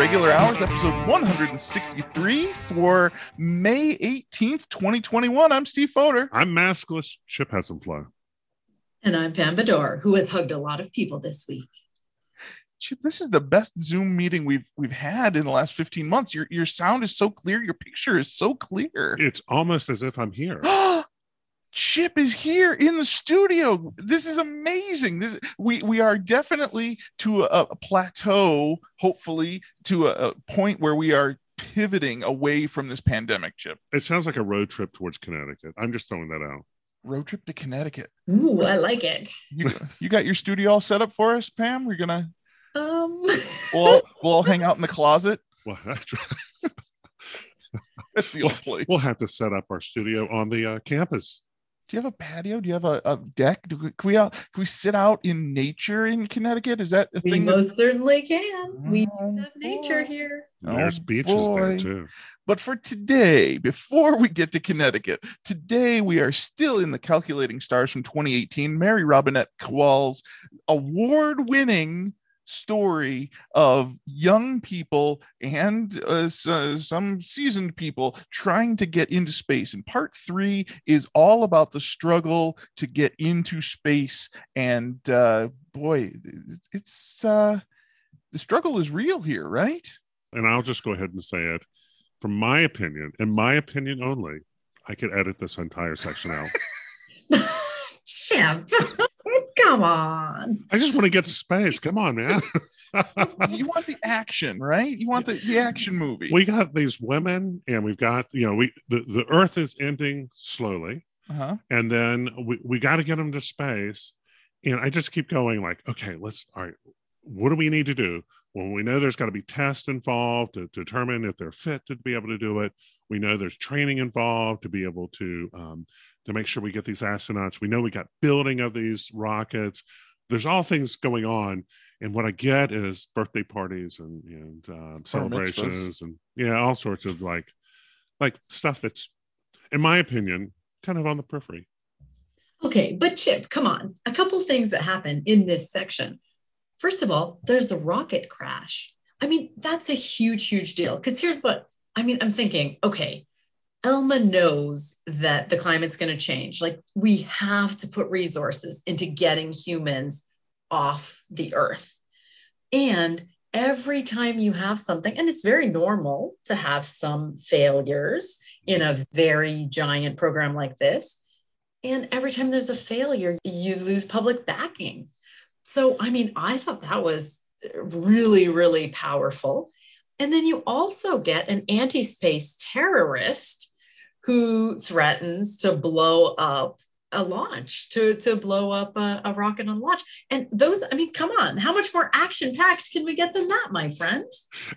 Irregular Hours, episode 163 for May 18th, 2021. I'm Steve Foder. I'm maskless Chip Hessenflow. And I'm Pam Bador, who has hugged a lot of people this week. Chip, this is the best Zoom meeting we've we've had in the last 15 months. Your your sound is so clear, your picture is so clear. It's almost as if I'm here. Chip is here in the studio. This is amazing. This we we are definitely to a, a plateau, hopefully to a, a point where we are pivoting away from this pandemic. Chip, It sounds like a road trip towards Connecticut. I'm just throwing that out. road trip to Connecticut. Ooh, I like it. You, you got your studio all set up for us, Pam? We're gonna Um, we'll we'll all hang out in the closet. Well, That's the we'll, old place. we'll have to set up our studio on the uh, campus. Do you have a patio? Do you have a, a deck? Do we, can we out? Can we sit out in nature in Connecticut? Is that a we thing? that- most certainly can. We Oh, do have nature boy. here. Oh, There's beaches there too. But for today, before we get to Connecticut, today we are still in the Calculating Stars from 2018. Mary Robinette Kowal's award winning story of young people and uh, s- uh, some seasoned people trying to get into space. And part three is all about the struggle to get into space. And uh, boy, it's- it's uh, the struggle is real here, right? And I'll just go ahead and say it. From my opinion, and my opinion only, I could edit this entire section out. Chip, come on. I just want to get to space. Come on, man. you want the action, right? You want the, the action movie. we got these women, and we've got you know we the, the Earth is ending slowly. uh-huh. and then we, we got to get them to space and i just keep going like okay let's all right what do we need to do well we know there's got to be tests involved to, determine if they're fit to be able to do it we know there's training involved to be able to um, to make sure we get these astronauts we know we got building of these rockets there's all things going on and what i get is birthday parties and and um, celebrations and yeah all sorts of like like stuff that's in my opinion kind of on the periphery Okay, but Chip, come on. A couple things that happen in this section. First of all, there's the rocket crash. I mean, that's a huge, huge deal. Because here's what I mean I'm thinking, okay, Elma knows that the climate's going to change. Like, we have to put resources into getting humans off the earth. And every time you have something, and it's very normal to have some failures in a very giant program like this. And every time there's a failure, you lose public backing. So, I mean, I thought that was really, really powerful. And then you also get an anti space terrorist who threatens to blow up a launch, to, to blow up a, a rocket on launch. And those, I mean, come on, how much more action packed can we get than that, my friend?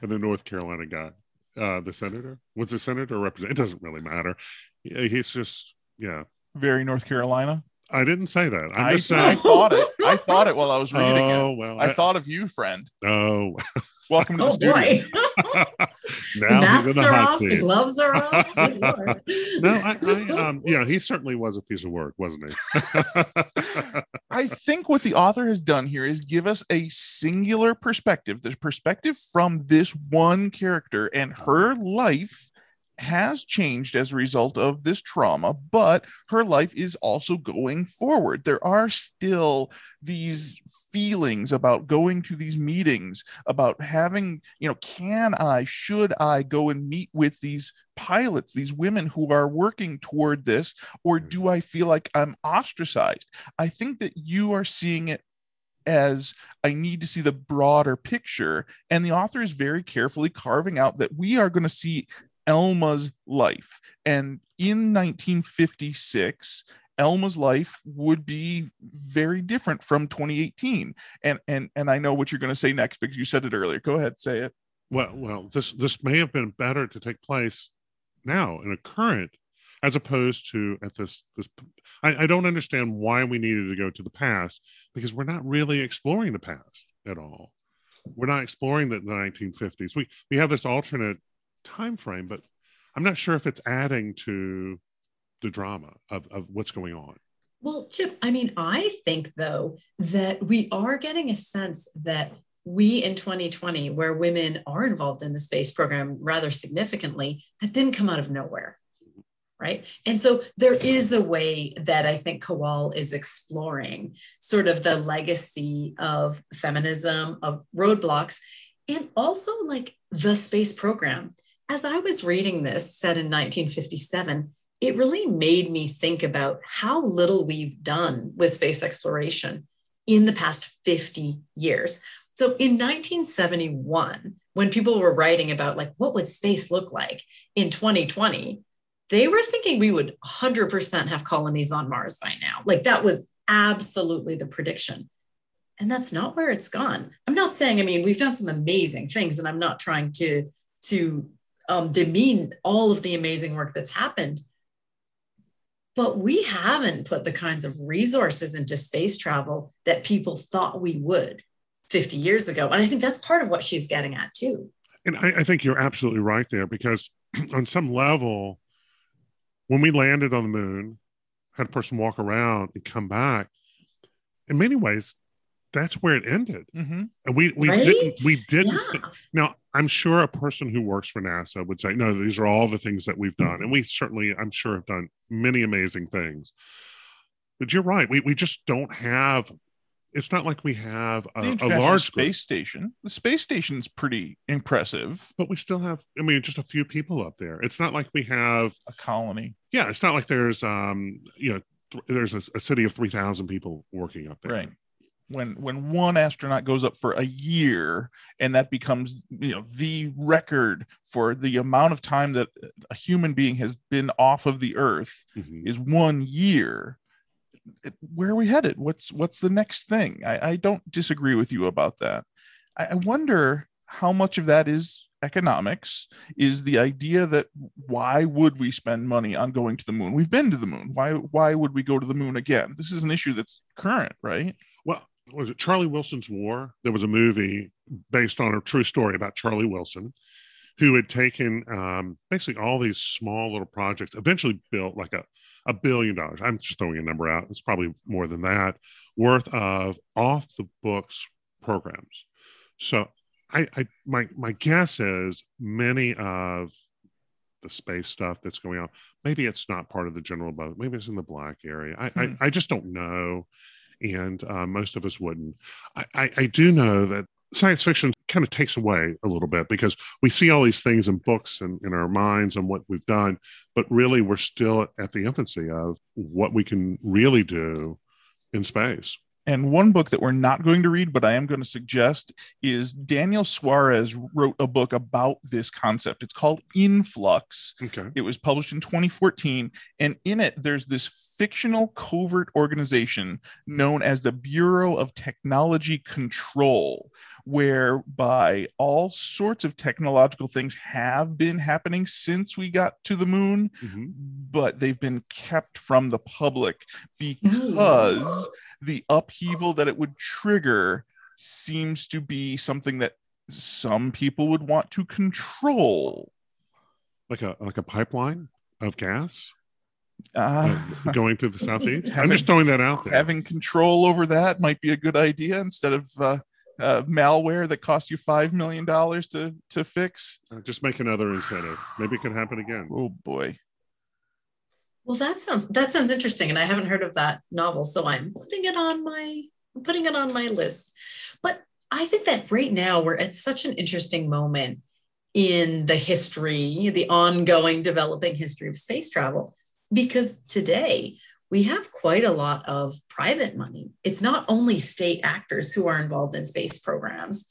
and the North Carolina guy, uh, the senator, was the senator or represent? It doesn't really matter. He's just, yeah. Very North Carolina. I didn't say that. I'm I, just I saying. thought it. I thought it while I was reading Oh it. well, I thought of you, friend. Oh, Welcome to the Oh studio. boy. the now he's masks in the are hot off, the gloves are off. No, I, I, um, yeah, he certainly was a piece of work, wasn't he? I think what the author has done here is give us a singular perspective, the perspective from this one character and her life has changed as a result of this trauma, but her life is also going forward. There are still these feelings about going to these meetings, about having, you know, can I, should I go and meet with these pilots, these women who are working toward this, or mm-hmm. do I feel like I'm ostracized? I think that you are seeing it as I need to see the broader picture. And the author is very carefully carving out that we are going to see Elma's life. And in 1956, Elma's life would be very different from 2018. And and and I know what you're going to say next because you said it earlier. Go ahead, say it. well, well, this this may have been better to take place now in a current, as opposed to at this this. I, I don't understand why we needed to go to the past because we're not really exploring the past at all. We're not exploring the, the 1950s. We we have this alternate time frame, but I'm not sure if it's adding to the drama of, of what's going on. Well, Chip, I mean, I think though that we are getting a sense that we in 2020, where women are involved in the space program rather significantly, that didn't come out of nowhere. Right. And so there is a way that I think Kowal is exploring sort of the legacy of feminism, of roadblocks, and also like the space program. As I was reading this, set in 1957, it really made me think about how little we've done with space exploration in the past 50 years. So in 1971, when people were writing about like what would space look like in 2020, they were thinking we would 100% have colonies on Mars by now. Like that was absolutely the prediction. And that's not where it's gone. I'm not saying, I mean, we've done some amazing things, and I'm not trying to to um, demean all of the amazing work that's happened but we haven't put the kinds of resources into space travel that people thought we would 50 years ago. And I think that's part of what she's getting at too. And I, I think you're absolutely right there because on some level, when we landed on the moon, had a person walk around and come back, in many ways, that's where it ended. Mm-hmm. And we we Right? didn't we didn't Yeah. now I'm sure a person who works for NASA would say, no, these are all the things that we've done. And we certainly, I'm sure, have done many amazing things. But you're right. We we just don't have it's not like we have a, a International large group, space station. The space station's pretty impressive. but we still have, I mean, just a few people up there. It's not like we have, A colony, yeah, it's not like there's um, you know, th- there's a, a city of three thousand people working up there. right? When when one astronaut goes up for a year, and that becomes you know the record for the amount of time that a human being has been off of the Earth Mhm. is one year. Where are we headed? What's what's the next thing? I, I don't disagree with you about that. I, I wonder how much of that is economics is the idea that why would we spend money on going to the moon we've been to the moon why why would we go to the moon again this is an issue that's current right was it Charlie Wilson's War? There was a movie based on a true story about Charlie Wilson, who had taken um, basically all these small little projects, eventually built like a, a billion dollars. I'm just throwing a number out. It's probably more than that worth of off the books programs. So I, I my my guess is many of the space stuff that's going on, maybe it's not part of the general budget. Maybe it's in the black area. I, Hmm. I, I just don't know and uh, most of us wouldn't. I, I, I do know that science fiction kind of takes away a little bit because we see all these things in books and in our minds and what we've done, but really we're still at the infancy of what we can really do in space. And one book that we're not going to read but i am going to suggest is daniel suarez wrote a book about this concept it's called influx Okay. It was published in 2014. And in it, there's this fictional covert organization known as the Bureau of Technology Control, whereby all sorts of technological things have been happening since we got to the moon, Mhm. but they've been kept from the public because the upheaval that it would trigger seems to be something that some people would want to control. Like a like a pipeline of gas Uh, uh, going to the southeast. I'm Having- just throwing that out there. having control over that might be a good idea instead of uh, uh, malware that cost you five million dollars to to fix. Uh, just make another incentive. Maybe it could happen again. Oh boy, Well, that sounds that sounds interesting, and I haven't heard of that novel, so I'm putting it on my I'm putting it on my list. But I think that right now we're at such an interesting moment in the history, the ongoing developing history of space travel, because today we have quite a lot of private money. It's not only state actors who are involved in space programs.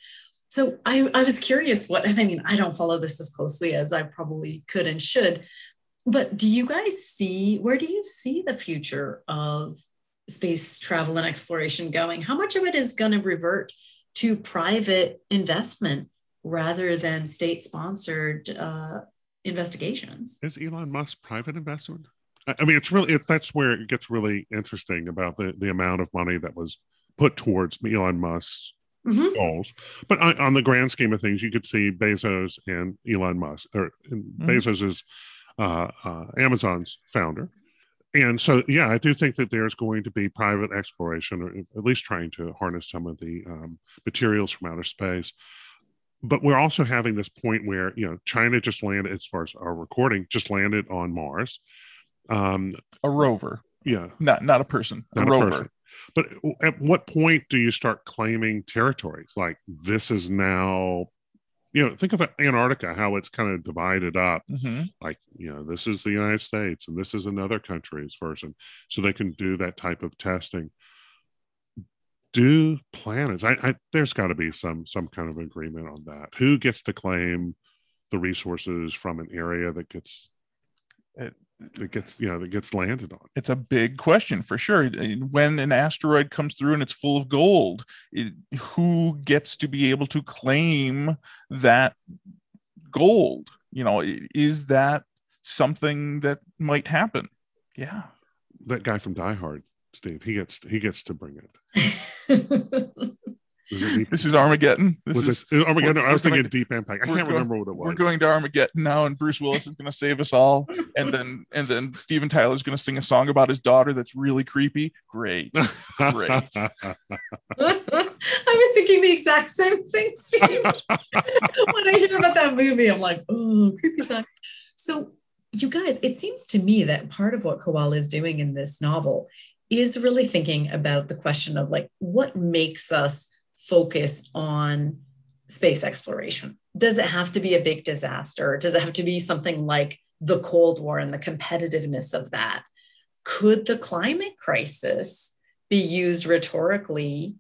So I, I was curious what, and I mean, I don't follow this as closely as I probably could and should, but do you guys see where do you see the future of space travel and exploration going? How much of it is going to revert to private investment rather than state sponsored uh, investigations? Is Elon Musk private investment? I mean, it's really it, that's where it gets really interesting about the the amount of money that was put towards Elon Musk's Mhm. goals. But on, on the grand scheme of things, you could see Bezos and Elon Musk, or Mhm. Bezos is uh, uh, Amazon's founder. and so, yeah, I do think that there's going to be private exploration, or at least trying to harness some of the um, materials from outer space. But we're also having this point where you know China just landed, as far as our recording, just landed on Mars. Um, a rover, yeah, not not a person, not a rover. person. But at what point do you start claiming territories? Like this is now, you know, think of Antarctica, how it's kind of divided up. Mhm. Like, you know, this is the United States and this is another country's version. So they can do that type of testing. Do planets? I, I there's got to be some some kind of agreement on that. Who gets to claim the resources from an area that gets It- that gets you know that gets landed on? It's a big question for sure. When an asteroid comes through and it's full of gold, it, who gets to be able to claim that gold? You know, is that something that might happen? Yeah. That guy from Die Hard, Steve, he gets he gets to bring it. Was This is Armageddon. This was is it, my god, no, we're- I was thinking gonna- Deep Impact. I can't going- remember what it was. we're going to Armageddon now, and Bruce Willis is going to save us all, and then and then Steven Tyler's going to sing a song about his daughter that's really creepy. Great. Great. I was thinking the exact same thing, Steve. when I hear about that movie, I'm like, oh, creepy song. So, you guys, it seems to me that part of what Kowal is doing in this novel is really thinking about the question of like, what makes us focus on space exploration? Does it have to be a big disaster? Does it have to be something like the Cold War and the competitiveness of that? Could the climate crisis be used rhetorically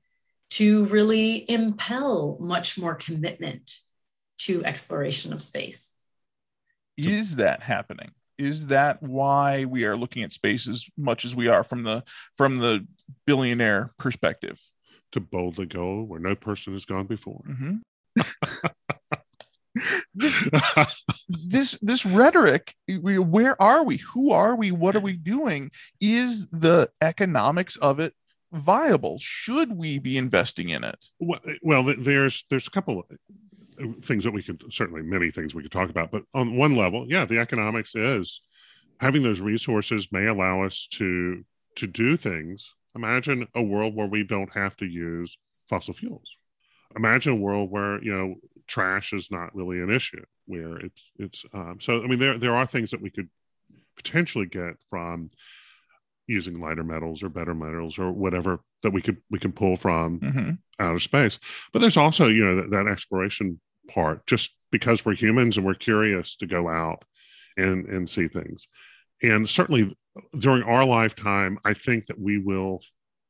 to really impel much more commitment to exploration of space. is that happening is that why we are looking at space as much as we are from the from the billionaire perspective to boldly go where no person has gone before. Mhm. this this this rhetoric eh, where are we who are we what are we doing is the economics of it viable should we be investing in it well, eh, well, there's there's a couple of eh, things that we could certainly many things we could talk about, but on one level, yeah, the economics is having those resources may allow us to to do things. Imagine a world where we don't have to use fossil fuels. Imagine a world where you know trash is not really an issue, where it's it's um, so. I mean, there there are things that we could potentially get from using lighter metals or better metals or whatever that we could we can pull from Mhm. outer space. But there's also, you know, that, that exploration part, just because we're humans and we're curious to go out and and see things. And certainly during our lifetime, I think that we will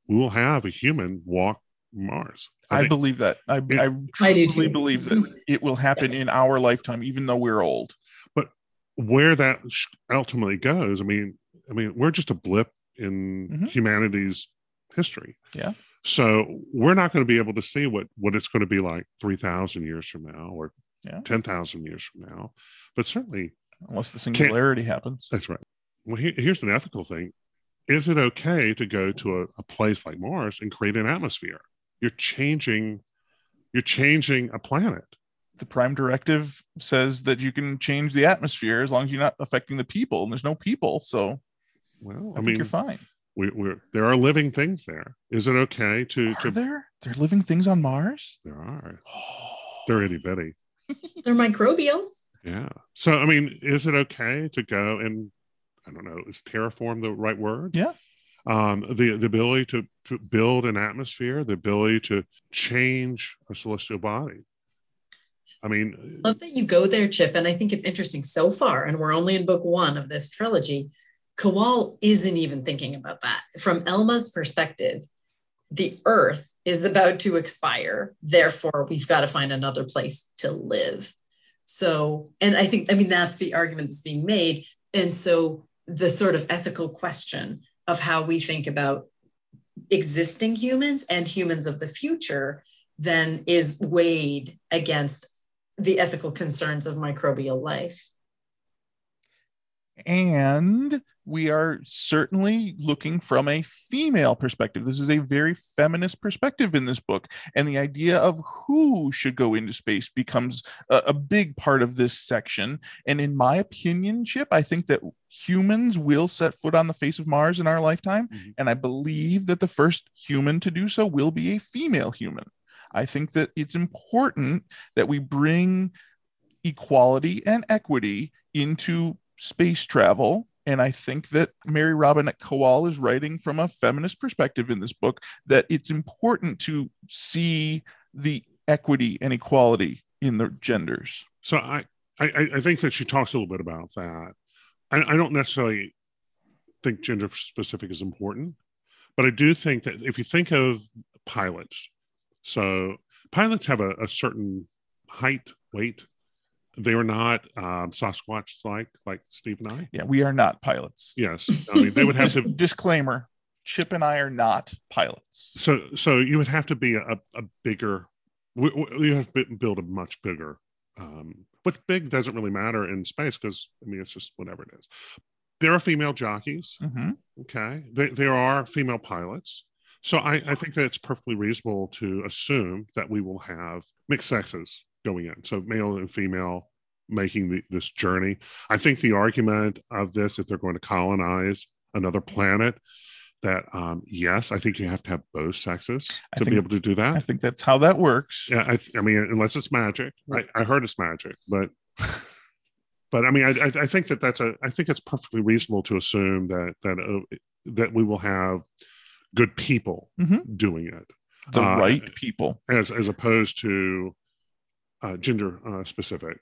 we will have a human walk Mars. i, think- believe that i, Yeah. I I do truly believe that it will happen in our lifetime even though we're old But where that ultimately goes. I mean, I mean, we're just a blip in Mhm. humanity's history. Yeah. So we're not going to be able to see what what it's going to be like three thousand years from now or Yeah. ten thousand years from now. But certainly, unless the singularity happens that's right. Well, he- here's an ethical thing: Is it okay to go to a, a place like Mars and create an atmosphere? You're changing. You're changing a planet. the prime directive says that you can change the atmosphere as long as you're not affecting the people and there's no people so Well, i, I, think mean, you're fine we, we're there are living things there. Is it okay to are to there they're living things on mars There are. They're itty bitty. They're microbial. Yeah. So, I mean, is it okay to go and, I don't know, is terraform the right word? Yeah. Um, the, the ability to, to build an atmosphere, the ability to change a celestial body. I mean, Love that you go there, Chip. And I think it's interesting so far, and we're only in book one of this trilogy. Kowal isn't even thinking about that. From Elma's perspective, the earth is about to expire. Therefore, we've got to find another place to live. So, and I think, I mean, that's the argument that's being made. And so, the sort of ethical question of how we think about existing humans and humans of the future then is weighed against the ethical concerns of microbial life. and we are certainly looking from a female perspective. This is a very feminist perspective in this book. And the idea of who should go into space becomes a, a, big part of this section. And in my opinion, Chip, I think that humans will set foot on the face of Mars in our lifetime. Mm-hmm. And I believe that the first human to do so will be a female human. I think that it's important that we bring equality and equity into space travel and I think that Mary Robinette Kowal is writing from a feminist perspective in this book that it's important to see the equity and equality in the genders. So I, I, I think that she talks a little bit about that. I, I don't necessarily think gender specific is important, but I do think that if you think of pilots, so pilots have a, a certain height, weight, they are not um, Sasquatch like like Steve and I. Yeah, we are not pilots. Yes, I mean they would have to. Disclaimer: Chip and I are not pilots. So so you would have to be a, a bigger. You have to build a much bigger. Um, but big doesn't really matter in space because I mean it's just whatever it is. There are female jockeys. Mm-hmm. Okay, there, there are female pilots. So I, I think that it's perfectly reasonable to assume that we will have mixed sexes going in. So male and female making the, this journey. I think the argument of this, if they're going to colonize another planet, that um, yes, I think you have to have both sexes I to think, be able to do that. I think that's how that works. Yeah, I, I mean, unless it's magic. I, I heard it's magic, but but I mean, I, I think that that's a. I think it's perfectly reasonable to assume that that uh, that we will have good people mm-hmm. doing it, the uh, right people, as as opposed to uh, gender uh, specific.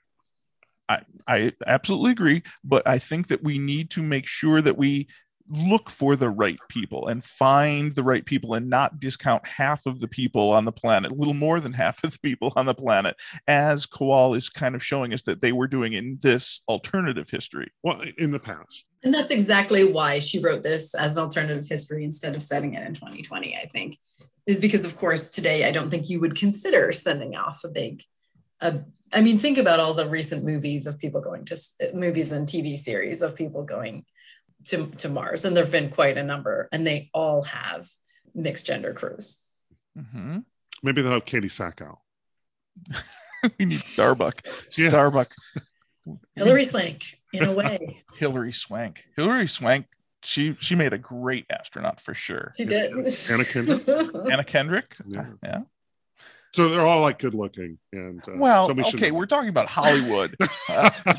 I, I absolutely agree, but I think that we need to make sure that we look for the right people and find the right people and not discount half of the people on the planet, a little more than half of the people on the planet, as Kowal is kind of showing us that they were doing in this alternative history. Well, in the past. And that's exactly why she wrote this as an alternative history instead of setting it in 2020, I think, is because, of course, today I don't think you would consider sending off a big a I mean, think about all the recent movies of people going to movies and TV series of people going to, to Mars, and there have been quite a number, and they all have mixed gender crews. Mm-hmm. Maybe they'll have Katee Sackhoff. we need Starbuck. yeah. Starbuck. Hilary Swank, in a way. Hilary Swank. Hilary Swank. She she made a great astronaut for sure. She did. Anna Kendrick. Anna Kendrick. Yeah. yeah. So they're all like good looking. And uh, well, okay, we're talking about Hollywood. uh,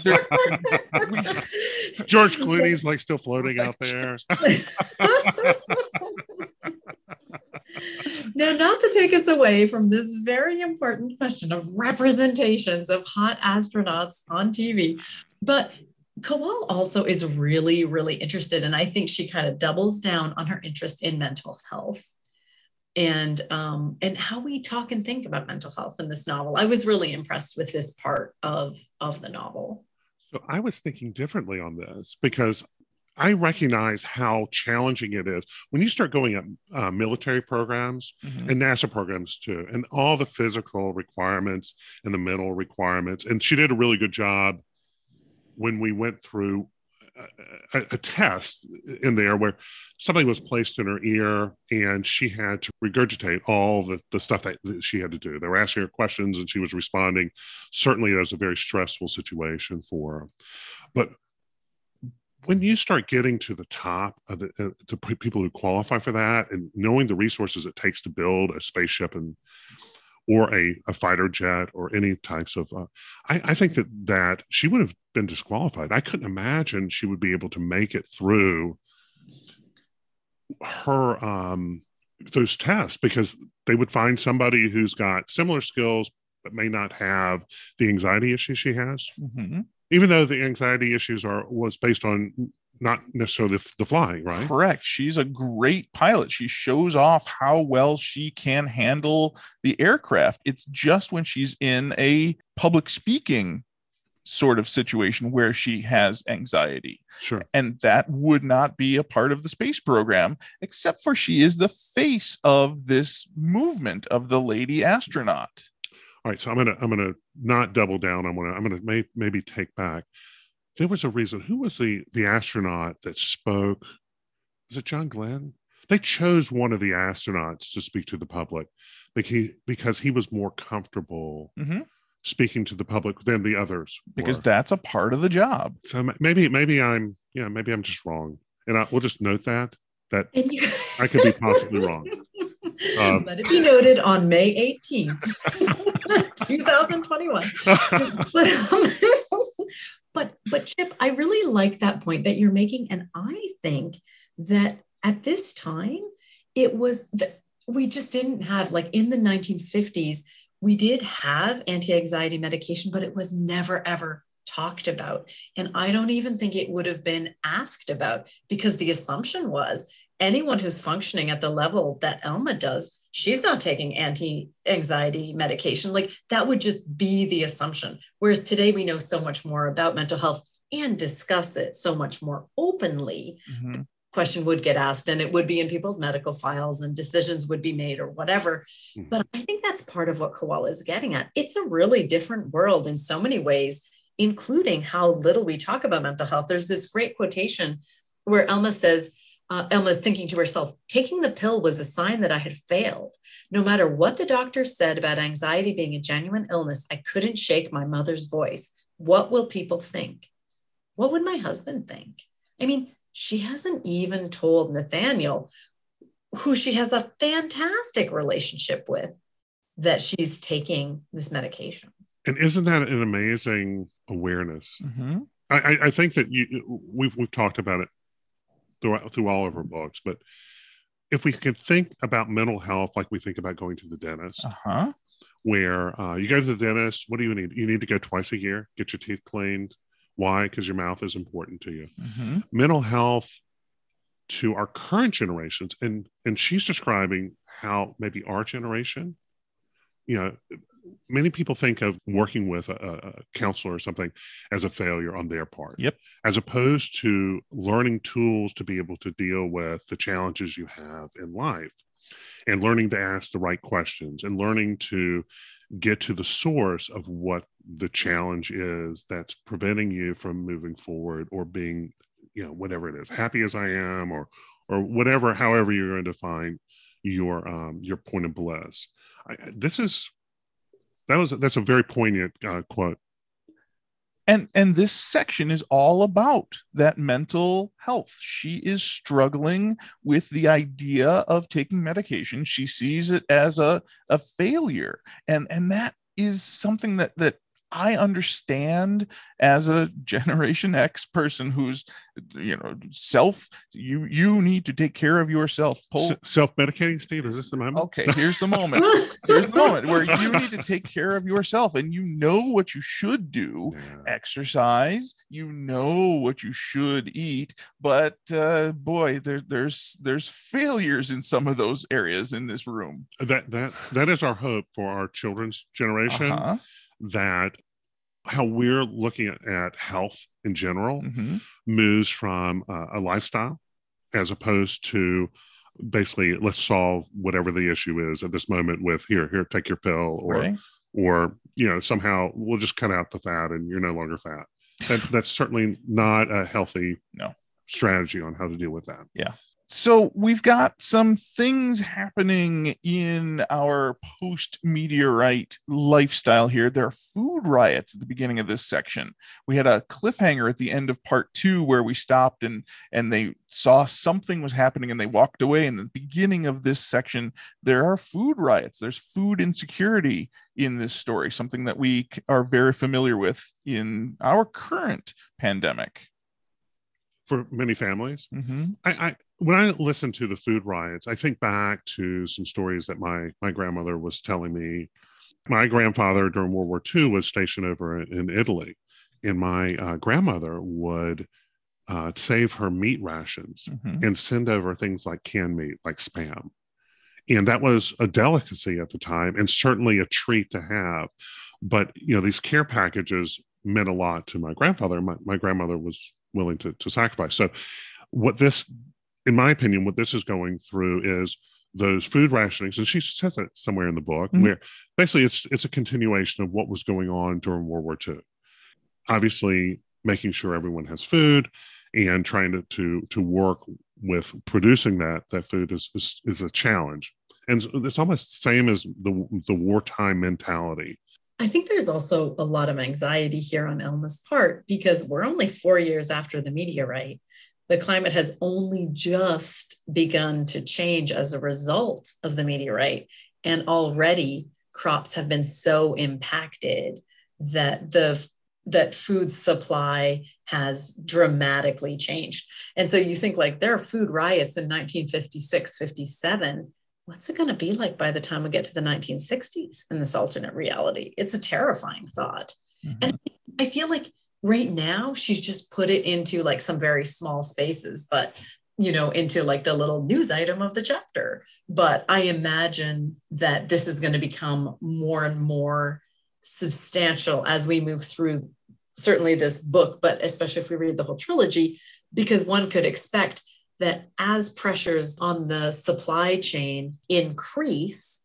George Clooney's like still floating out there. now, not to take us away from this very important question of representations of hot astronauts on TV, but Kowal also is really, really interested, and I think she kind of doubles down on her interest in mental health and um, and how we talk and think about mental health in this novel. I was really impressed with this part of of the novel. So I was thinking differently on this because I recognize how challenging it is when you start going at uh, military programs mm-hmm. and NASA programs too, and all the physical requirements and the mental requirements. And she did a really good job when we went through a, a, test in there where something was placed in her ear and she had to regurgitate all the, the stuff that, that she had to do. They were asking her questions and she was responding. Certainly, it was a very stressful situation for her. But when you start getting to the top of the uh, to people who qualify for that and knowing the resources it takes to build a spaceship and or a, a fighter jet or any types of uh, I, I think that that she would have been disqualified i couldn't imagine she would be able to make it through her um those tests because they would find somebody who's got similar skills but may not have the anxiety issues she has mm-hmm. even though the anxiety issues are was based on not necessarily the flying, right? Correct. She's a great pilot. She shows off how well she can handle the aircraft. It's just when she's in a public speaking sort of situation where she has anxiety. Sure. And that would not be a part of the space program, except for she is the face of this movement of the lady astronaut. All right. So I'm gonna I'm gonna not double down. I'm gonna I'm gonna may, maybe take back there was a reason. Who was the the astronaut that spoke? Was it John Glenn? They chose one of the astronauts to speak to the public because he, because he was more comfortable Mhm. speaking to the public than the others. because were. that's a part of the job. so maybe maybe I'm yeah maybe I'm just wrong, and I, we'll just note that that I could be possibly wrong. Um, Let it be noted on May 18th, 2021. but, um, but but Chip, I really like that point that you're making, and I think that at this time it was that we just didn't have like in the 1950s we did have anti-anxiety medication, but it was never ever talked about, and I don't even think it would have been asked about because the assumption was anyone who's functioning at the level that Elma does. She's not taking anti anxiety medication. Like that would just be the assumption. Whereas today we know so much more about mental health and discuss it so much more openly. Mhm. Question would get asked and it would be in people's medical files and decisions would be made or whatever. Mhm. But I think that's part of what Kowal is getting at. It's a really different world in so many ways, including how little we talk about mental health. There's this great quotation where Elma says, uh, Elma's thinking to herself, taking the pill was a sign that I had failed. No matter what the doctor said about anxiety being a genuine illness, I couldn't shake my mother's voice. What will people think? What would my husband think? I mean, she hasn't even told Nathaniel, who she has a fantastic relationship with, that she's taking this medication. and isn't that an amazing awareness? Mhm. I, I, I think that you we've we've talked about it throughout through all of our books, but if we can think about mental health like we think about going to the dentist, Uh-huh. where uh, you go to the dentist, what do you need? You need to go twice a year, get your teeth cleaned. Why? Because your mouth is important to you. Mhm. Mental health to our current generations, and and she's describing how maybe our generation, you know, many people think of working with a, a counselor or something as a failure on their part. Yep. As opposed to learning tools to be able to deal with the challenges you have in life and learning to ask the right questions and learning to get to the source of what the challenge is that's preventing you from moving forward or being you know whatever it is happy as i am or or whatever however you're going to define your um your point of bliss I, this is that was that's a very poignant uh, quote. And and this section is all about that mental health. She is struggling with the idea of taking medication. She sees it as a a failure. And and that is something that that i understand as a generation x person who's you know self you you need to take care of yourself. Pull S- self-medicating steve? Is this the moment? Okay here's the moment. Here's the moment where you need to take care of yourself and you know what you should do. Yeah. exercise you know what you should eat but uh boy there, there's there's failures in some of those areas in this room. That that that is our hope for our children's generation. Uh-huh. That how we're looking at, at health in general Mhm. moves from uh, a lifestyle as opposed to basically let's solve whatever the issue is at this moment with here here take your pill or right or you know somehow we'll just cut out the fat and you're no longer fat that, that's certainly not a healthy No. strategy on how to deal with that so we've got some things happening in our post meteorite lifestyle here. There are food riots at the beginning of this section. We had a cliffhanger at the end of part two where we stopped and and they saw something was happening and they walked away. In the beginning of this section there are food riots. There's food insecurity in this story something that we are very familiar with in our current pandemic. For many families? Mhm. I, I when I listen to the food riots, I think back to some stories that my my grandmother was telling me. My grandfather during World War II was stationed over in, Italy, and my uh, grandmother would uh, save her meat rations Mhm. and send over things like canned meat, like spam, and that was a delicacy at the time, and certainly a treat to have. But you know, these care packages meant a lot to my grandfather. My, my grandmother was willing to, to sacrifice. So, what this in my opinion, what this is going through is those food rationings, and she says it somewhere in the book, Mhm. where basically it's it's a continuation of what was going on during World War II. Obviously, making sure everyone has food and trying to to, to work with producing that that food is, is is a challenge and it's almost the same as the the wartime mentality I think there's also a lot of anxiety here on Elma's part because we're only four years after the meteorite. The climate has only just begun to change as a result of the meteorite. And already crops have been so impacted that the that food supply has dramatically changed. And so you think like there are food riots in 1956, 57 what's it going to be like by the time we get to the 1960s in this alternate reality? It's a terrifying thought. Mm-hmm. And I feel like right now she's just put it into like some very small spaces, but you know, into like the little news item of the chapter. But I imagine that this is going to become more and more substantial as we move through certainly this book, but especially if we read the whole trilogy, because one could expect that as pressures on the supply chain increase,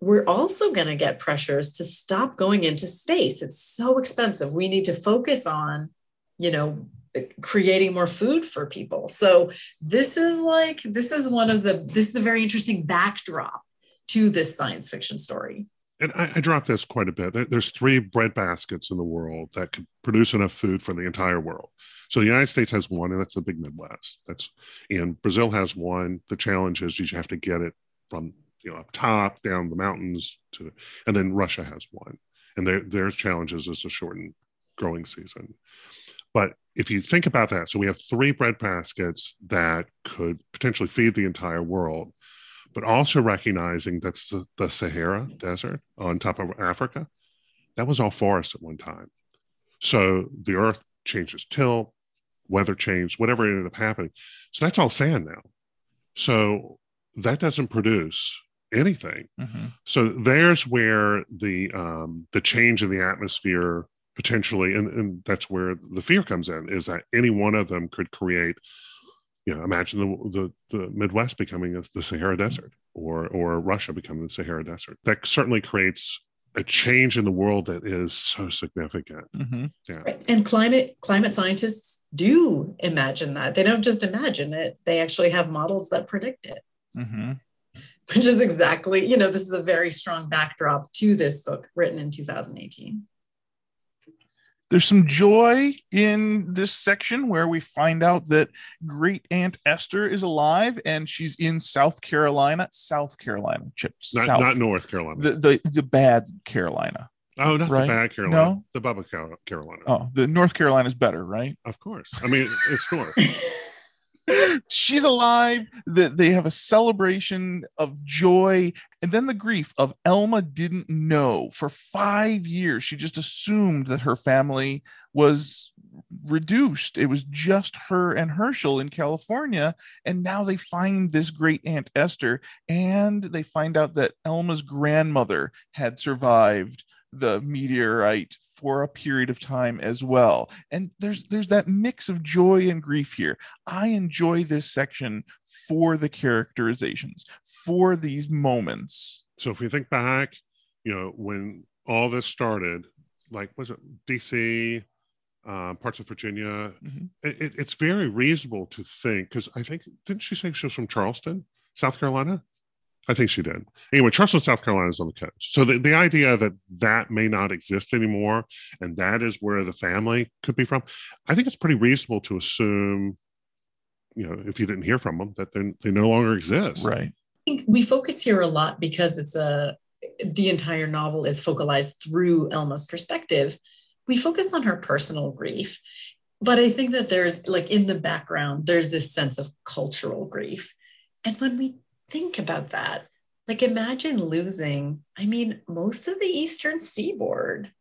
we're also going to get pressures to stop going into space. It's so expensive. We need to focus on, you know, eh, creating more food for people. So this is like this is one of the this is a very interesting backdrop to this science fiction story. And I, I dropped this quite a bit. There, there's three bread baskets in the world that could produce enough food for the entire world. So the United States has one, and that's the big Midwest. That's and Brazil has one. The challenge is you have to get it from you know up top down the mountains to, and then Russia has one, and their challenges is a shortened growing season. But if you think about that, so we have three bread baskets that could potentially feed the entire world, but also recognizing that's the, the Sahara Desert on top of Africa. That was all forest at one time. So the earth changes tilt, weather change, whatever ended up happening. So that's all sand now. So that doesn't produce anything. Mm-hmm. So there's where the um, the change in the atmosphere potentially, and, and that's where the fear comes in, is that any one of them could create. You know, imagine the, the, the Midwest becoming the Sahara Desert, or or Russia becoming the Sahara Desert. That certainly creates a change in the world that is so significant. Mm-hmm. Yeah. Right. And climate climate scientists do imagine that. They don't just imagine it. They actually have models that predict it. Mm-hmm. Which is exactly, you know, this is a very strong backdrop to this book written in 2018 there's some joy in this section where we find out that great aunt esther is alive and she's in south carolina south carolina chips. not, south. not north carolina the, the the bad carolina oh not right? the bad carolina no? the bubba carolina oh the north carolina is better right of course i mean it's north she's alive. That they have a celebration of joy. And then the grief of elma didn't know. For five years she just assumed that her family was reduced. It was just her and hershel in california. And now they find this great aunt esther and they find out that elma's grandmother had survived the meteorite for a period of time as well. And there's there's that mix of joy and grief here. I enjoy this section for the characterizations for these moments. So if we think back you know when all this started like was it dc uh, parts of virginia? Mm-hmm. it, it's very reasonable to think because i think didn't she say she was from charleston south carolina I think she did. Anyway, Charleston, South Carolina is on the coast. So the, the idea that that may not exist anymore and that is where the family could be from, I think it's pretty reasonable to assume, you know, if you didn't hear from them, that they no longer exist. Right. I think we focus here a lot because it's a, the entire novel is focalized through Elma's perspective. We focus on her personal grief. But I think that there's like in the background, there's this sense of cultural grief. And when we think about that. Like, imagine losing, I mean, most of the Eastern seaboard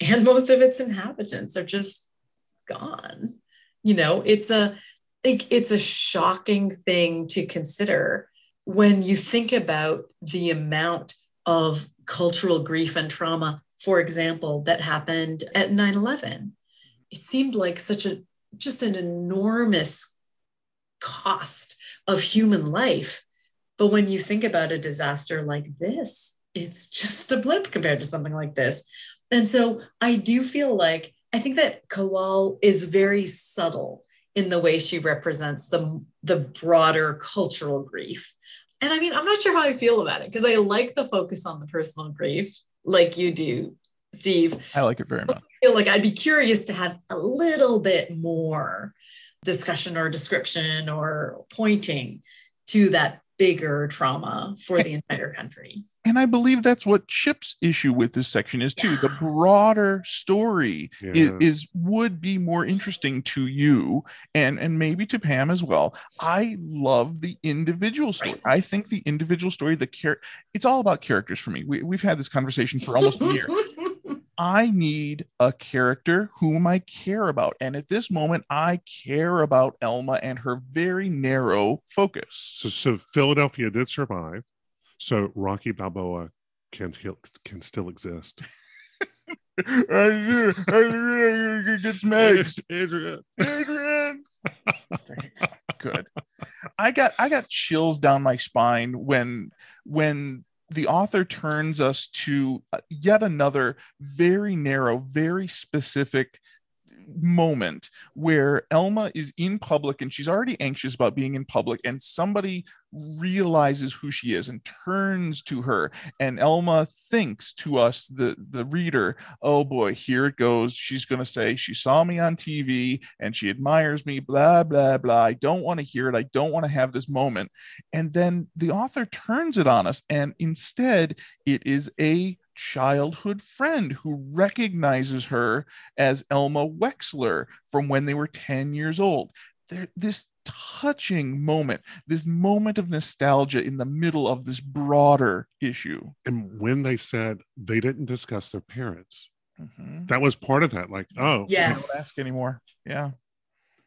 and most of its inhabitants are just gone. You know, it's a, it's a shocking thing to consider when you think about the amount of cultural grief and trauma, for example, that happened at 9 11. It seemed like such a just an enormous cost of human life but when you think about a disaster like this, it's just a blip compared to something like this. And so I do feel like I think that Kowal is very subtle in the way she represents the, the broader cultural grief. And I mean, I'm not sure how I feel about it because I like the focus on the personal grief, like you do, Steve. I like it very much. I feel like I'd be curious to have a little bit more discussion or description or pointing to that bigger trauma for the entire country. And I believe that's what Chip's issue with this section is too. Yeah. The broader story Yeah. is, is would be more interesting to you and and maybe to Pam as well. I love the individual story. Right. I think the individual story, the care, it's all about characters for me. We, we've had this conversation for almost a year. I need a character whom I care about. And at this moment, I care about Elma and her very narrow focus. So, so Philadelphia did survive. So Rocky Balboa can can still exist. I do. I do. Get some eggs. Adrian. Adrian. Good. I got I got chills down my spine when when the author turns us to uh, yet another very narrow, very specific moment where Elma is in public and she's already anxious about being in public and somebody realizes who she is and turns to her. And Elma thinks to us the the reader oh boy here it goes. She's going to say she saw me on TV and she admires me blah blah blah. I don't want to hear it. I don't want to have this moment and then the author turns it on us and instead it is a childhood friend who recognizes her as Elma Wexler from when they were 10 years old. There, this touching moment, this moment of nostalgia in the middle of this broader issue. And when they said they didn't discuss their parents, Mhm. that was part of that. Like, oh, They yes. Don't ask anymore. Yeah.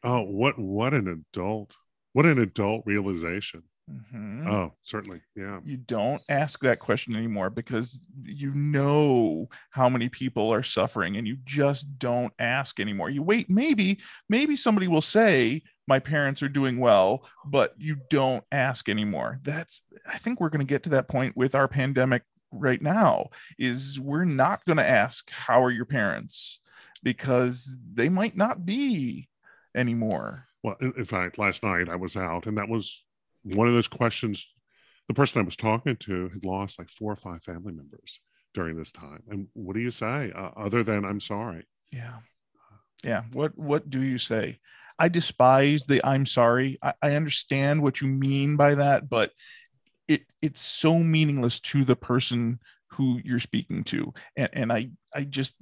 oh, what what an adult, what an adult realization. Mhm. Oh, certainly, yeah. you don't ask that question anymore because you know how many people are suffering and you just don't ask anymore. You wait maybe maybe somebody will say my parents are doing well but you don't ask anymore. That's i think we're going to get to that point with our pandemic right now is we're not going to ask how are your parents? because they might not be anymore. Well, in fact, last night I was out, and that was one of those questions. The person I was talking to had lost like four or five family members during this time. And what do you say uh, other than I'm sorry? Yeah. Yeah. What what do you say? I despise the I'm sorry. I, I understand what you mean by that, but it it's so meaningless to the person who you're speaking to. And and I I just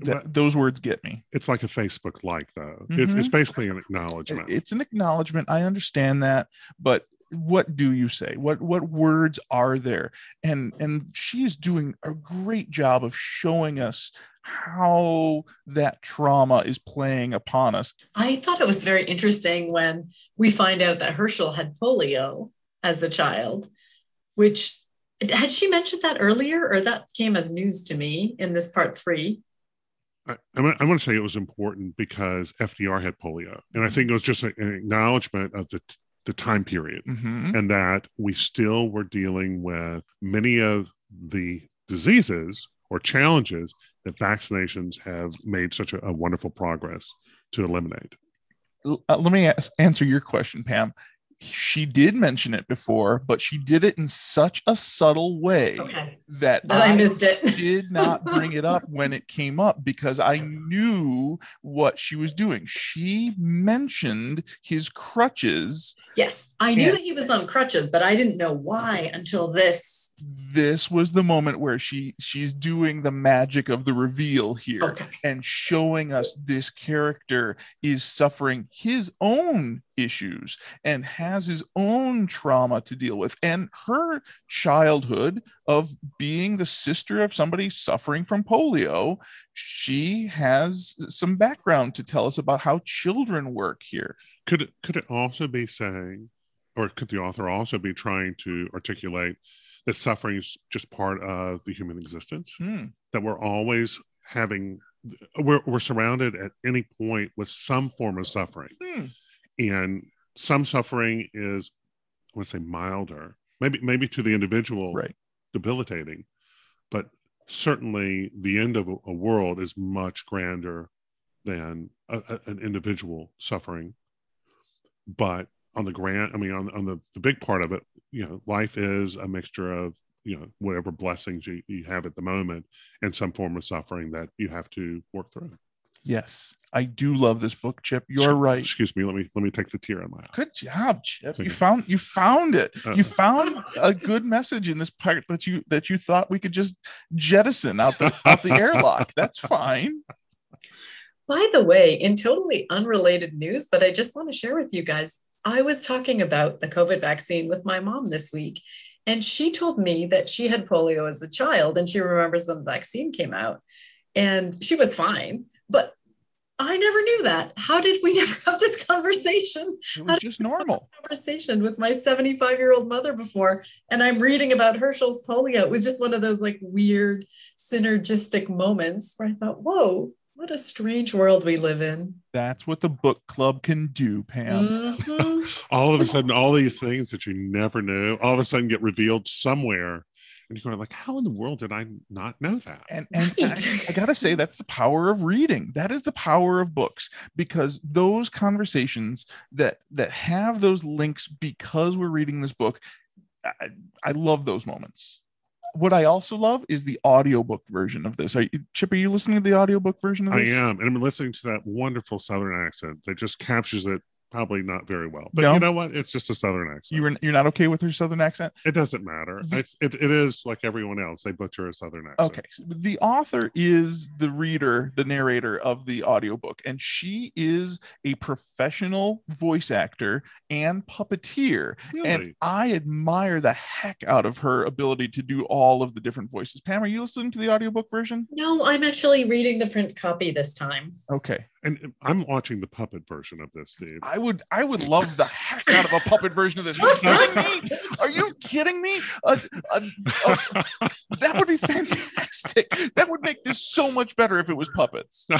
that those words get me. It's like a Facebook like, though. It, it's basically an acknowledgement. It's an acknowledgement. I understand that, but what do you say? What what words are there? And and she is doing a great job of showing us how that trauma is playing upon us. I thought it was very interesting when we find out that Hershel had polio as a child, which had she mentioned that earlier or that came as news to me in this part three? I, I, want- I want to say it was important because FDR had polio. And I mm-hmm. think it was just an acknowledgement of the, the time period. Mhm. and that we still were dealing with many of the diseases or challenges that vaccinations have made such a, a wonderful progress to eliminate. Uh, let me ask, answer your question, Pam. She did mention it before, but she did it in such a subtle way Okay. that But I missed it. did not bring it up when it came up because I knew what she was doing. She mentioned his crutches. yes, I knew that he was on crutches, but I didn't know why until this. This was the moment where she she's doing the magic of the reveal here Okay. and showing us this character is suffering his own issues and has his own trauma to deal with and her childhood of being the sister of somebody suffering from polio she has some background to tell us about how children work here Could it, could it also be saying, or could the author also be trying to articulate that suffering is just part of the human existence? Hmm. That we're always having, we're, we're surrounded at any point with some form of suffering. Hmm. And some suffering is i want to say milder maybe maybe to the individual right debilitating but certainly the end of a, a world is much grander than a, a, an individual suffering. But on the grand, I mean, on, on the, the big part of it, you know, life is a mixture of, you know, whatever blessings you, you have at the moment and some form of suffering that you have to work through. Yes, I do love this book, Chip. You're right. Excuse me. Let me let me take the tear on my eye. Good job, Chip. Thank You you. found you found it. Uh, You found a good message in this part that you that you thought we could just jettison out the out the airlock. That's fine. By the way, in totally unrelated news, but I just want to share with you guys, I was talking about the COVID vaccine with my mom this week, and she told me that she had polio as a child and she remembers when the vaccine came out and she was fine. But I never knew that. How did we never have this conversation? It was just normal. Conversation with my 75 year old mother before, and I'm reading about Hershel's polio. It was just one of those like weird synergistic moments where I thought, whoa, what a strange world we live in. That's what the book club can do, Pam. Mhm. all of a sudden, all these things that you never knew, all of a sudden get revealed somewhere. And you're going like, how in the world did I not know that? And and I, I gotta say that's the power of reading. That is the power of books because those conversations that that have those links because we're reading this book, I, I love those moments. What I also love is the audiobook version of this. Are you, Chip, are you listening to the audiobook version of I this? am. And I'm listening to that wonderful Southern accent that just captures it probably not very well. But No? you know what? It's just a Southern accent. You were you're not okay with her southern accent? it doesn't matter. The- It's, it, it is like everyone else. They butcher a Southern accent. Okay. so the author is the reader, the narrator of the audiobook, and she is a professional voice actor and puppeteer. Really? And I admire the heck out of her ability to do all of the different voices. Pam, are you listening to the audiobook version? No, I'm actually reading the print copy this time. Okay. And I'm watching the puppet version of this, Steve. I would I would love the heck out of a puppet version of this. Are you kidding me? Are you kidding me? Uh, uh, uh, that would be fantastic. That would make this so much better if it was puppets.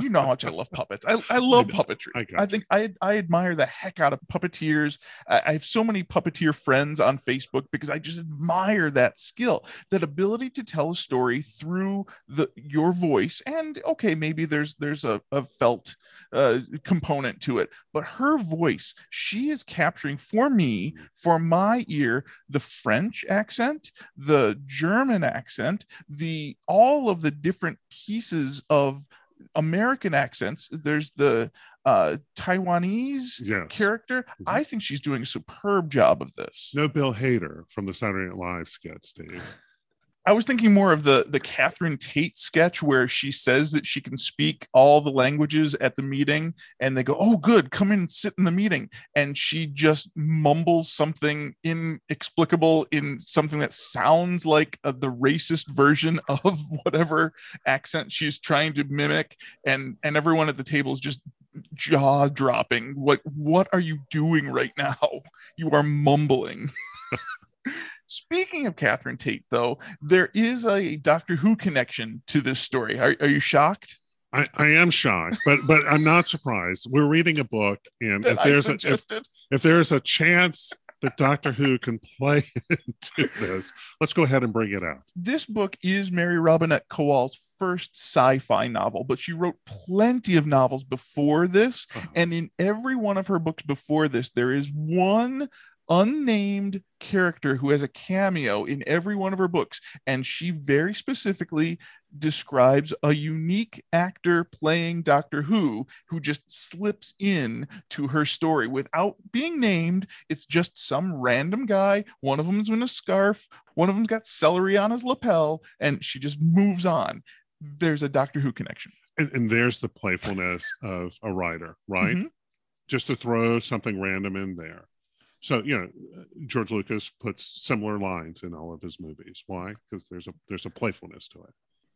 You know how much I love puppets. I, I love puppetry. I I think I I admire the heck out of puppeteers. I, I have so many puppeteer friends on Facebook because I just admire that skill, that ability to tell a story through the your voice. And okay, maybe there's there's a, a felt uh, component to it, but her voice, she is capturing for me, for my ear, the French accent, the German accent, the all of the different pieces of American accents. There's the uh, Taiwanese yes. character. Mhm. I think she's doing a superb job of this. No Bill Hader from the Saturday Night Live sketch, Steve. I was thinking more of the the Catherine Tate sketch where she says that she can speak all the languages at the meeting, and they go, "Oh, good, come in and sit in the meeting," and she just mumbles something inexplicable in something that sounds like uh, the racist version of whatever accent she's trying to mimic, and and everyone at the table is just jaw dropping. What what are you doing right now? You are mumbling. Speaking of Catherine Tate, though, there is a Doctor Who connection to this story. Are, are you shocked? I, I am shocked, but but I'm not surprised. We're reading a book, and if there's a if, if there's a chance that Doctor Who can play into this, let's go ahead and bring it out. this book is Mary Robinette Kowal's first sci-fi novel, but she wrote plenty of novels before this, Uh-huh. and in every one of her books before this, there is one unnamed character who has a cameo in every one of her books, and she very specifically describes a unique actor playing Doctor Who who just slips in to her story without being named. It's just some random guy. One of them's in a scarf, one of them's got celery on his lapel, and she just moves on. There's a Doctor Who connection. And, and there's the playfulness of a writer, right? Mhm. Just to throw something random in there. So you know, George Lucas puts similar lines in all of his movies. Why? Because there's a there's a playfulness to it.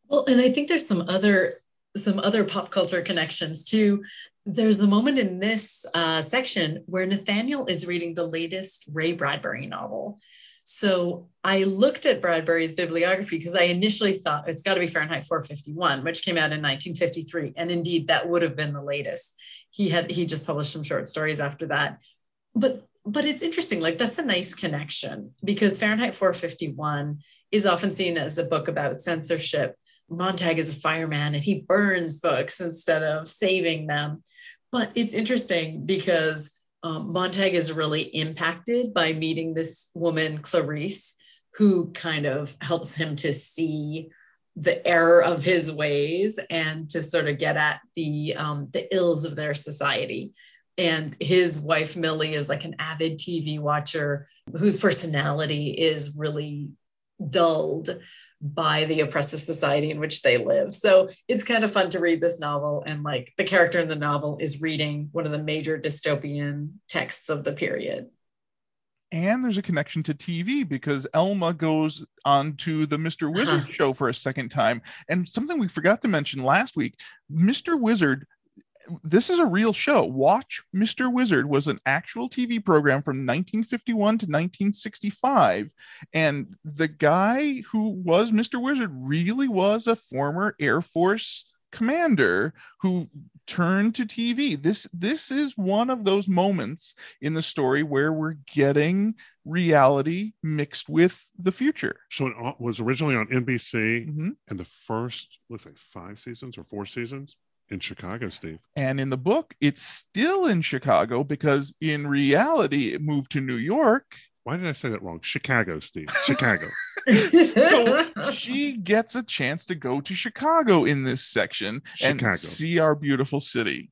Well, and I think there's some other some other pop culture connections too. There's a moment in this uh, section where Nathaniel is reading the latest Ray Bradbury novel. So I looked at Bradbury's bibliography because I initially thought it's got to be Fahrenheit 451, which came out in 1953, and indeed that would have been the latest. He had he just published some short stories after that, but but it's interesting. Like that's a nice connection because Fahrenheit 451 is often seen as a book about censorship Montag is a fireman and he burns books instead of saving them. But it's interesting because um, Montag is really impacted by meeting this woman, Clarisse, who kind of helps him to see the error of his ways and to sort of get at the um, the ills of their society. And his wife Millie is like an avid TV watcher whose personality is really dulled by the oppressive society in which they live. So it's kind of fun to read this novel. And like the character in the novel is reading one of the major dystopian texts of the period. And there's a connection to TV because Elma goes on to the Mr. Wizard uh-huh. show for a second time. And something we forgot to mention last week Mr. Wizard this is a real show. Watch Mr. Wizard was an actual TV program from 1951 to 1965. And the guy who was Mr. Wizard really was a former Air Force commander who turned to TV. This this is one of those moments in the story where we're getting reality mixed with the future. So it was originally on NBC mm-hmm. and the first let's say 5 seasons or 4 seasons in Chicago, Steve. And in the book, it's still in Chicago because in reality, it moved to New York. Why did I say that wrong? Chicago, Steve. Chicago. so she gets a chance to go to Chicago in this section Chicago. and see our beautiful city.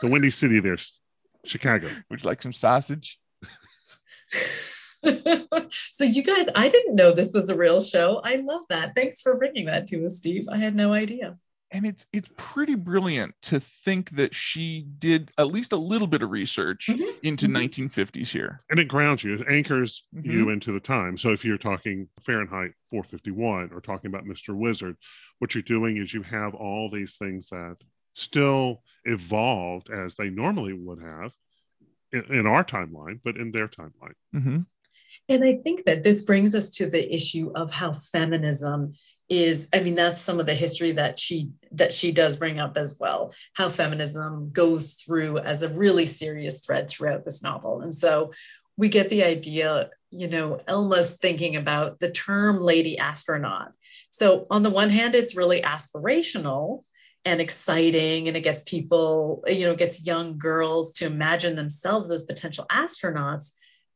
The windy city there, Chicago. Would you like some sausage? so you guys, I didn't know this was a real show. I love that. Thanks for bringing that to us, Steve. I had no idea and it's it's pretty brilliant to think that she did at least a little bit of research mm-hmm. into mm-hmm. 1950s here and it grounds you it anchors mm-hmm. you into the time so if you're talking fahrenheit 451 or talking about mr wizard what you're doing is you have all these things that still evolved as they normally would have in, in our timeline but in their timeline mm-hmm. And I think that this brings us to the issue of how feminism is i mean that's some of the history that she that she does bring up as well how feminism goes through as a really serious thread throughout this novel. And so we get the idea you know elma's thinking about the term lady astronaut. So on the one hand it's really aspirational and exciting and it gets people you know gets young girls to imagine themselves as potential astronauts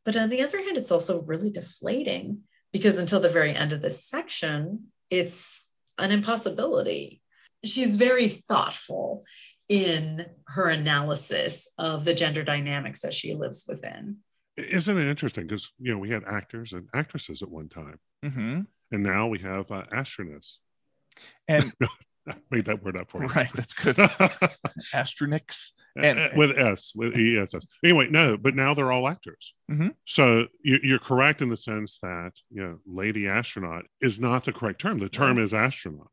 but on the other hand, it's also really deflating because until the very end of this section, it's an impossibility. She's very thoughtful in her analysis of the gender dynamics that she lives within. Isn't it interesting? Because you know we had actors and actresses at one time, mm-hmm. and now we have uh, astronauts. And I made that word up for you. Right, that's good. Astronix and, and with S with E S S. Anyway, no, but now they're all actors. Mm-hmm. So you, are correct in the sense that you know, lady astronaut is not the correct term. The term right. is astronaut.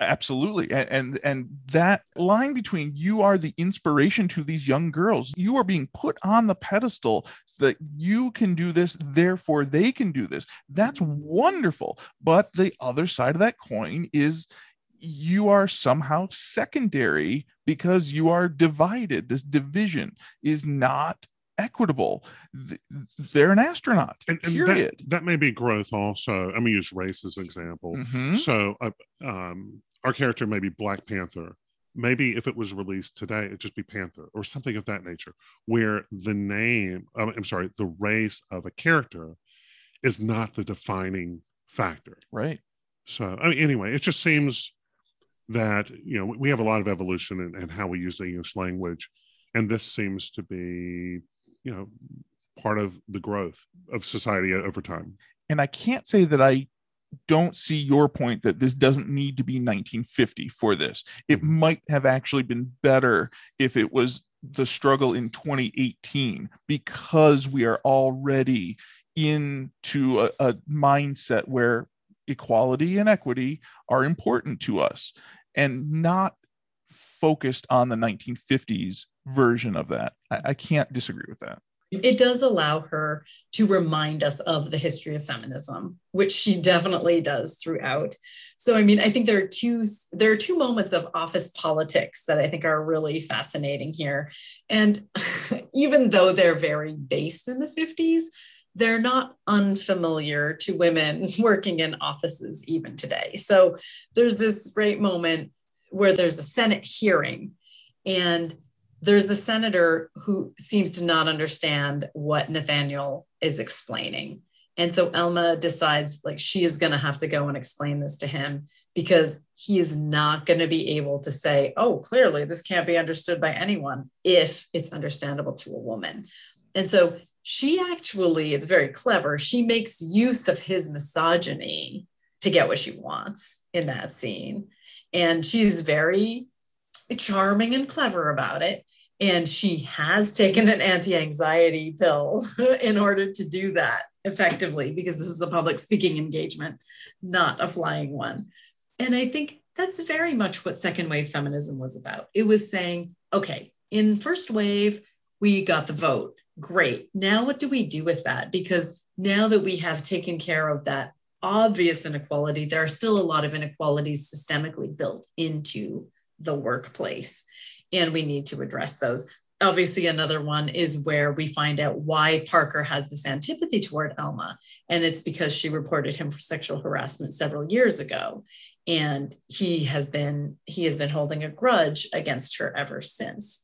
Absolutely, and, and and that line between you are the inspiration to these young girls. You are being put on the pedestal so that you can do this, therefore they can do this. That's wonderful. But the other side of that coin is you are somehow secondary because you are divided. This division is not equitable. They're an astronaut. And, and period. That, that, may be growth also. I'm gonna use race as an example. Mm-hmm. So, uh, um, our character may be Black Panther. Maybe if it was released today, it'd just be Panther or something of that nature, where the name, um, I'm sorry, the race of a character is not the defining factor. Right. So, I mean, anyway, it just seems that you know we have a lot of evolution in, in how we use the English language, and this seems to be you know part of the growth of society over time. And I can't say that I don't see your point that this doesn't need to be 1950 for this. It mm-hmm. might have actually been better if it was the struggle in 2018 because we are already into a, a mindset where equality and equity are important to us and not focused on the 1950s version of that. I, I, can't disagree with that. It does allow her to remind us of the history of feminism, which she definitely does throughout. So, I mean, I think there are two there are two moments of office politics that I think are really fascinating here. And even though they're very based in the 50s, they're not unfamiliar to women working in offices even today. So there's this great moment where there's a Senate hearing and there's a senator who seems to not understand what Nathaniel is explaining. And so Elma decides like she is going to have to go and explain this to him because he is not going to be able to say, oh, clearly this can't be understood by anyone if it's understandable to a woman. And so she actually, it's very clever. She makes use of his misogyny to get what she wants in that scene. And she's very charming and clever about it. And she has taken an anti anxiety pill in order to do that effectively because this is a public speaking engagement, not a flying one. And I think that's very much what second wave feminism was about. It was saying, okay, in first wave, we got the vote. Great. Now, what do we do with that? Because now that we have taken care of that obvious inequality, there are still a lot of inequalities systemically built into the workplace, and we need to address those obviously another one is where we find out why Parker has this antipathy toward Elma. And it's because she reported him for sexual harassment several years ago. And he has been he has been holding a grudge against her ever since.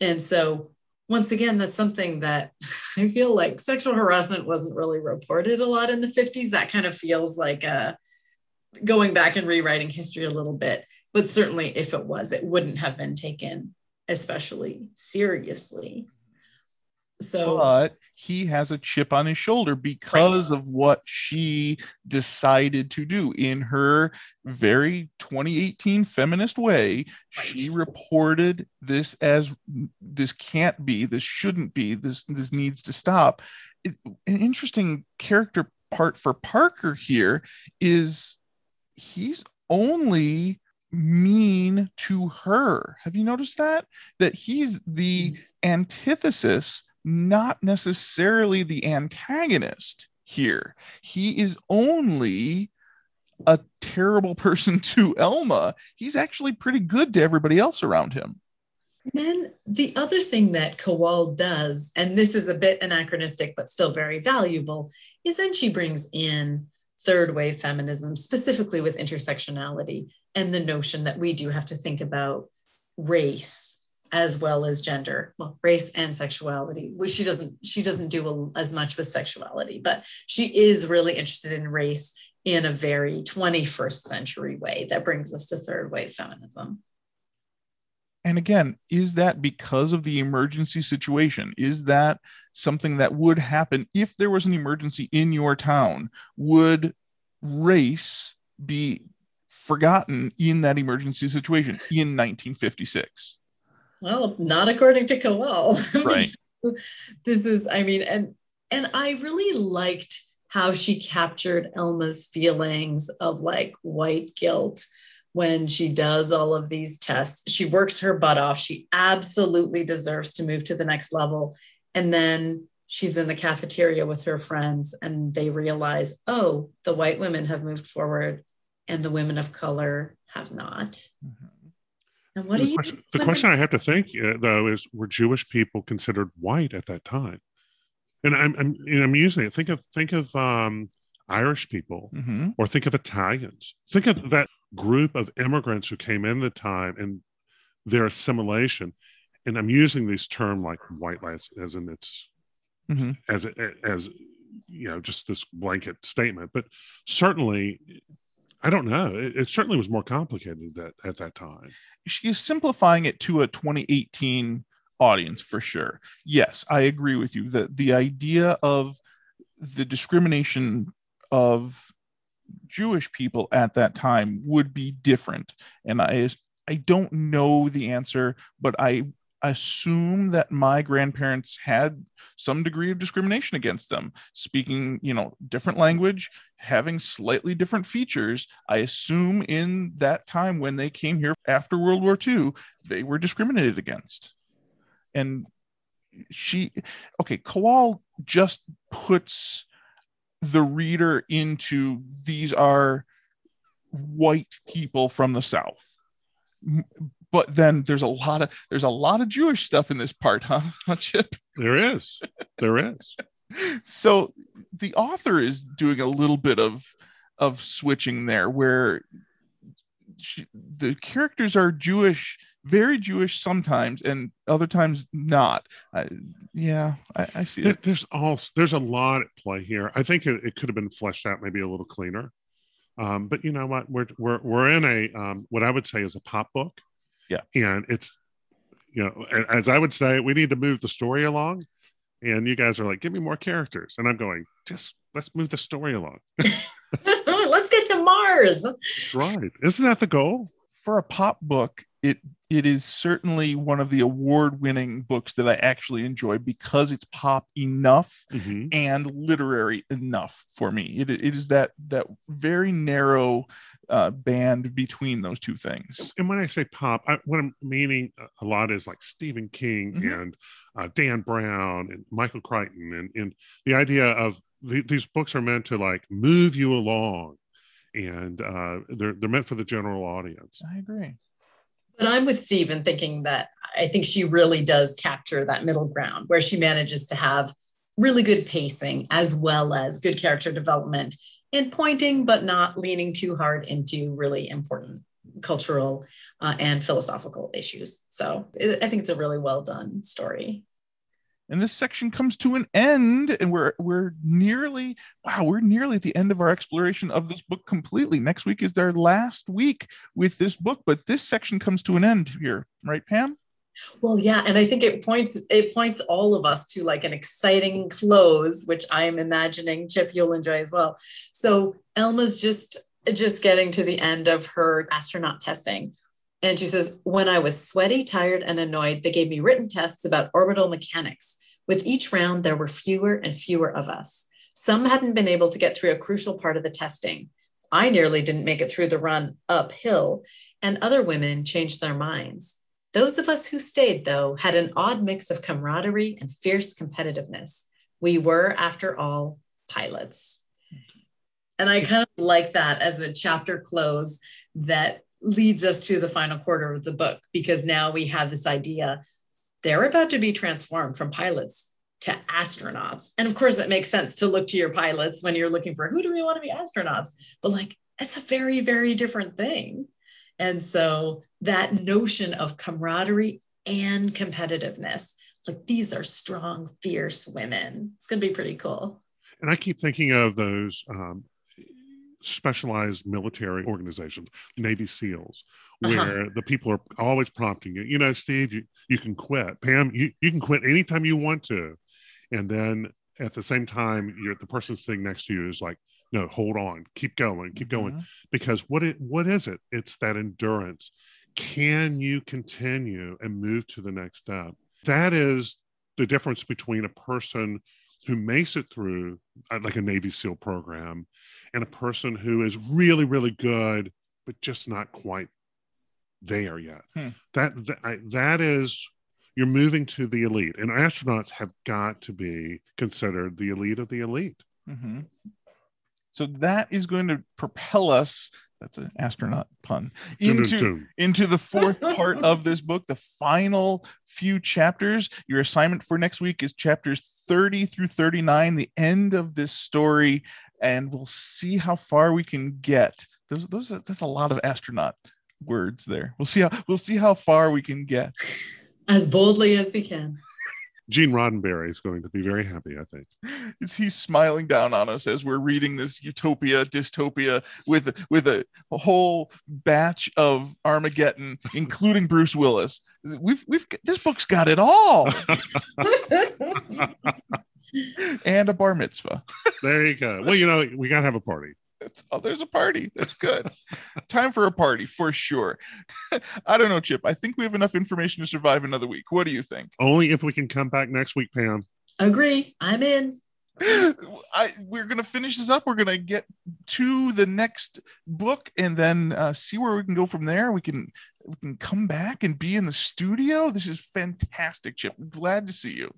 And so once again, that's something that I feel like sexual harassment wasn't really reported a lot in the 50s. That kind of feels like uh, going back and rewriting history a little bit. But certainly, if it was, it wouldn't have been taken especially seriously. So, but he has a chip on his shoulder because right. of what she decided to do in her very 2018 feminist way. Right. She reported this as this can't be, this shouldn't be, this this needs to stop. It, an interesting character part for Parker here is he's only mean to her. Have you noticed that? That he's the mm. antithesis, not necessarily the antagonist here. He is only a terrible person to Elma. He's actually pretty good to everybody else around him. And the other thing that Kowal does, and this is a bit anachronistic but still very valuable, is then she brings in third wave feminism, specifically with intersectionality and the notion that we do have to think about race as well as gender well race and sexuality. Which she doesn't she doesn't do a, as much with sexuality but she is really interested in race in a very 21st century way that brings us to third wave feminism. And again is that because of the emergency situation? Is that something that would happen if there was an emergency in your town? Would race be forgotten in that emergency situation in 1956 well not according to Kowal. right this is i mean and and i really liked how she captured elma's feelings of like white guilt when she does all of these tests. She works her butt off. She absolutely deserves to move to the next level. And then she's in the cafeteria with her friends and they realize, oh, the white women have moved forward and the women of color have not. Mm-hmm. And what the do you? Question, the question I have to think uh, though is: Were Jewish people considered white at that time? And I'm I'm, you know, I'm using it. Think of think of um, Irish people, mm-hmm. or think of Italians. Think of that group of immigrants who came in the time and their assimilation. And I'm using these term like white lights as in it's mm-hmm. as as you know just this blanket statement, but certainly I don't know. It, it, certainly was more complicated that at that time. She's simplifying it to a 2018 audience for sure. Yes, I agree with you that the idea of the discrimination of Jewish people at that time would be different. And I I don't know the answer, but I assume that my grandparents had some degree of discrimination against them. Speaking you know different language having slightly different features i assume in that time when they came here after world war ii they were discriminated against. And she okay Kowal just puts the reader into these are white people from the south but then there's a lot of there's a lot of jewish stuff in this part huh, chip there is there is so the author is doing a little bit of of switching there where she, the characters are Jewish, very Jewish sometimes, and other times not. I, yeah, I, I see There- it. there's all there's a lot at play here. I think it, it could have been fleshed out maybe a little cleaner. Um, but you know what? We're we're we're in a um, what I would say is a pop book. Yeah. and it's you know as I would say, we need to move the story along. And you guys are like, give me more characters, and I'm going, just let's move the story along. Let's get to Mars. right? Isn't that the goal? For a pop book, it it is certainly one of the award-winning books that I actually enjoy because it's pop enough Mhm. and literary enough for me. It, it is that that very narrow uh, band between those two things. and when I say pop, I, what I'm meaning a lot is like Stephen King Mhm. and uh, Dan Brown and Michael Crichton, and, and the idea of the, these books are meant to like move you along, and uh, they're they're meant for the general audience. I agree. But I'm with Stephen thinking that I think she really does capture that middle ground where she manages to have really good pacing as well as good character development and pointing, but not leaning too hard into really important cultural uh, and philosophical issues. So I think it's a really well done story. And this section comes to an end, and we're we're nearly wow, we're nearly at the end of our exploration of this book completely. Next week is our last week with this book, but this section comes to an end here, right, Pam? Well, yeah, and I think it points it points all of us to like an exciting close, which I'm imagining Chip you'll enjoy as well. So Elma's just just getting to the end of her astronaut testing. And she says, When I was sweaty, tired, and annoyed, they gave me written tests about orbital mechanics. With each round, there were fewer and fewer of us. Some hadn't been able to get through a crucial part of the testing. I nearly didn't make it through the run uphill, and other women changed their minds. Those of us who stayed, though, had an odd mix of camaraderie and fierce competitiveness. We were, after all, pilots. And I kind of like that as a chapter close that leads us to the final quarter of the book, because now we have this idea they're about to be transformed from pilots to astronauts. And of course, it makes sense to look to your pilots when you're looking for who do we want to be astronauts? But like, it's a very, very different thing. And so that notion of camaraderie and competitiveness, like these are strong, fierce women. It's going to be pretty cool. And I keep thinking of those um, specialized military organizations, Navy SEALs, where Uh-huh. the people are always prompting you. You know, Steve, you, you can quit. Pam, you, you can quit anytime you want to. And then at the same time, you're the person sitting next to you is like, no, hold on, keep going, keep going. Mhm. Because what it what is it? It's that endurance. Can you continue and move to the next step? That is the difference between a person who makes it through uh, like a Navy SEAL program and a person who is really, really good, but just not quite there yet. Hmm. That that, that is you're moving to the elite, and astronauts have got to be considered the elite of the elite. Mhm. So that is going to propel us. That's an astronaut pun into into the fourth part of this book, the final few chapters. Your assignment for next week is chapters 30 through 39, the end of this story, and we'll see how far we can get. Those, those, are- that's a lot of astronaut words there. We'll see how we'll see how far we can get. As boldly as we can. Gene Roddenberry is going to be very happy, I think. Is he smiling down on us as we're reading this utopia dystopia with with a, a whole batch of Armageddon, including Bruce Willis? We've we've this book's got it all, and a bar mitzvah. there you go. Well, you know, we got to have a party. That's, oh, there's a party. That's good. Time for a party for sure. I don't know, Chip. I think we have enough information to survive another week. What do you think? Only if we can come back next week, Pam. Agree. I'm in. I we're gonna finish this up. We're gonna get to the next book and then uh, see where we can go from there. We can we can come back and be in the studio. This is fantastic, Chip. Glad to see you.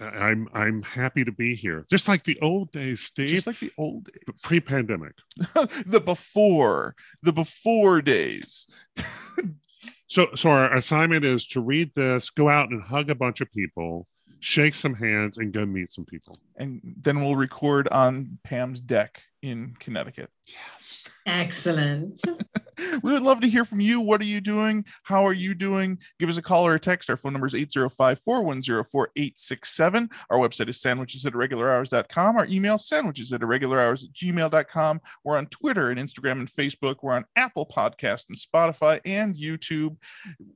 I'm I'm happy to be here, just like the old days, Steve. Just like the old days, pre-pandemic. the before, the before days. So, so our assignment is to read this, go out and hug a bunch of people, shake some hands, and go meet some people. And then we'll record on Pam's deck in Connecticut. Yes. Excellent. we would love to hear from you. What are you doing? How are you doing? Give us a call or a text. Our phone number is 805 410 4867. Our website is sandwiches at irregularhours.com. Our email sandwiches at irregularhours at gmail.com. We're on Twitter and Instagram and Facebook. We're on Apple Podcast and Spotify and YouTube.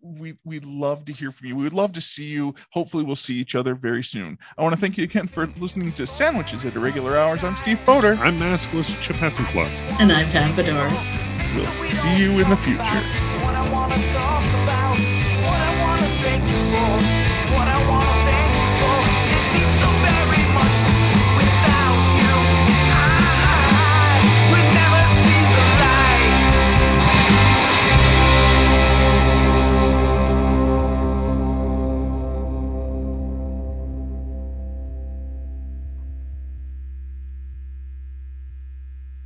We, we'd love to hear from you. We would love to see you. Hopefully, we'll see each other very soon. I want to thank you again for listening to Sandwiches at Irregular Hours. I'm Steve Foder. I'm maskless Chip Hassenfluss. And I'm Pam Bedore. We'll see you in the future.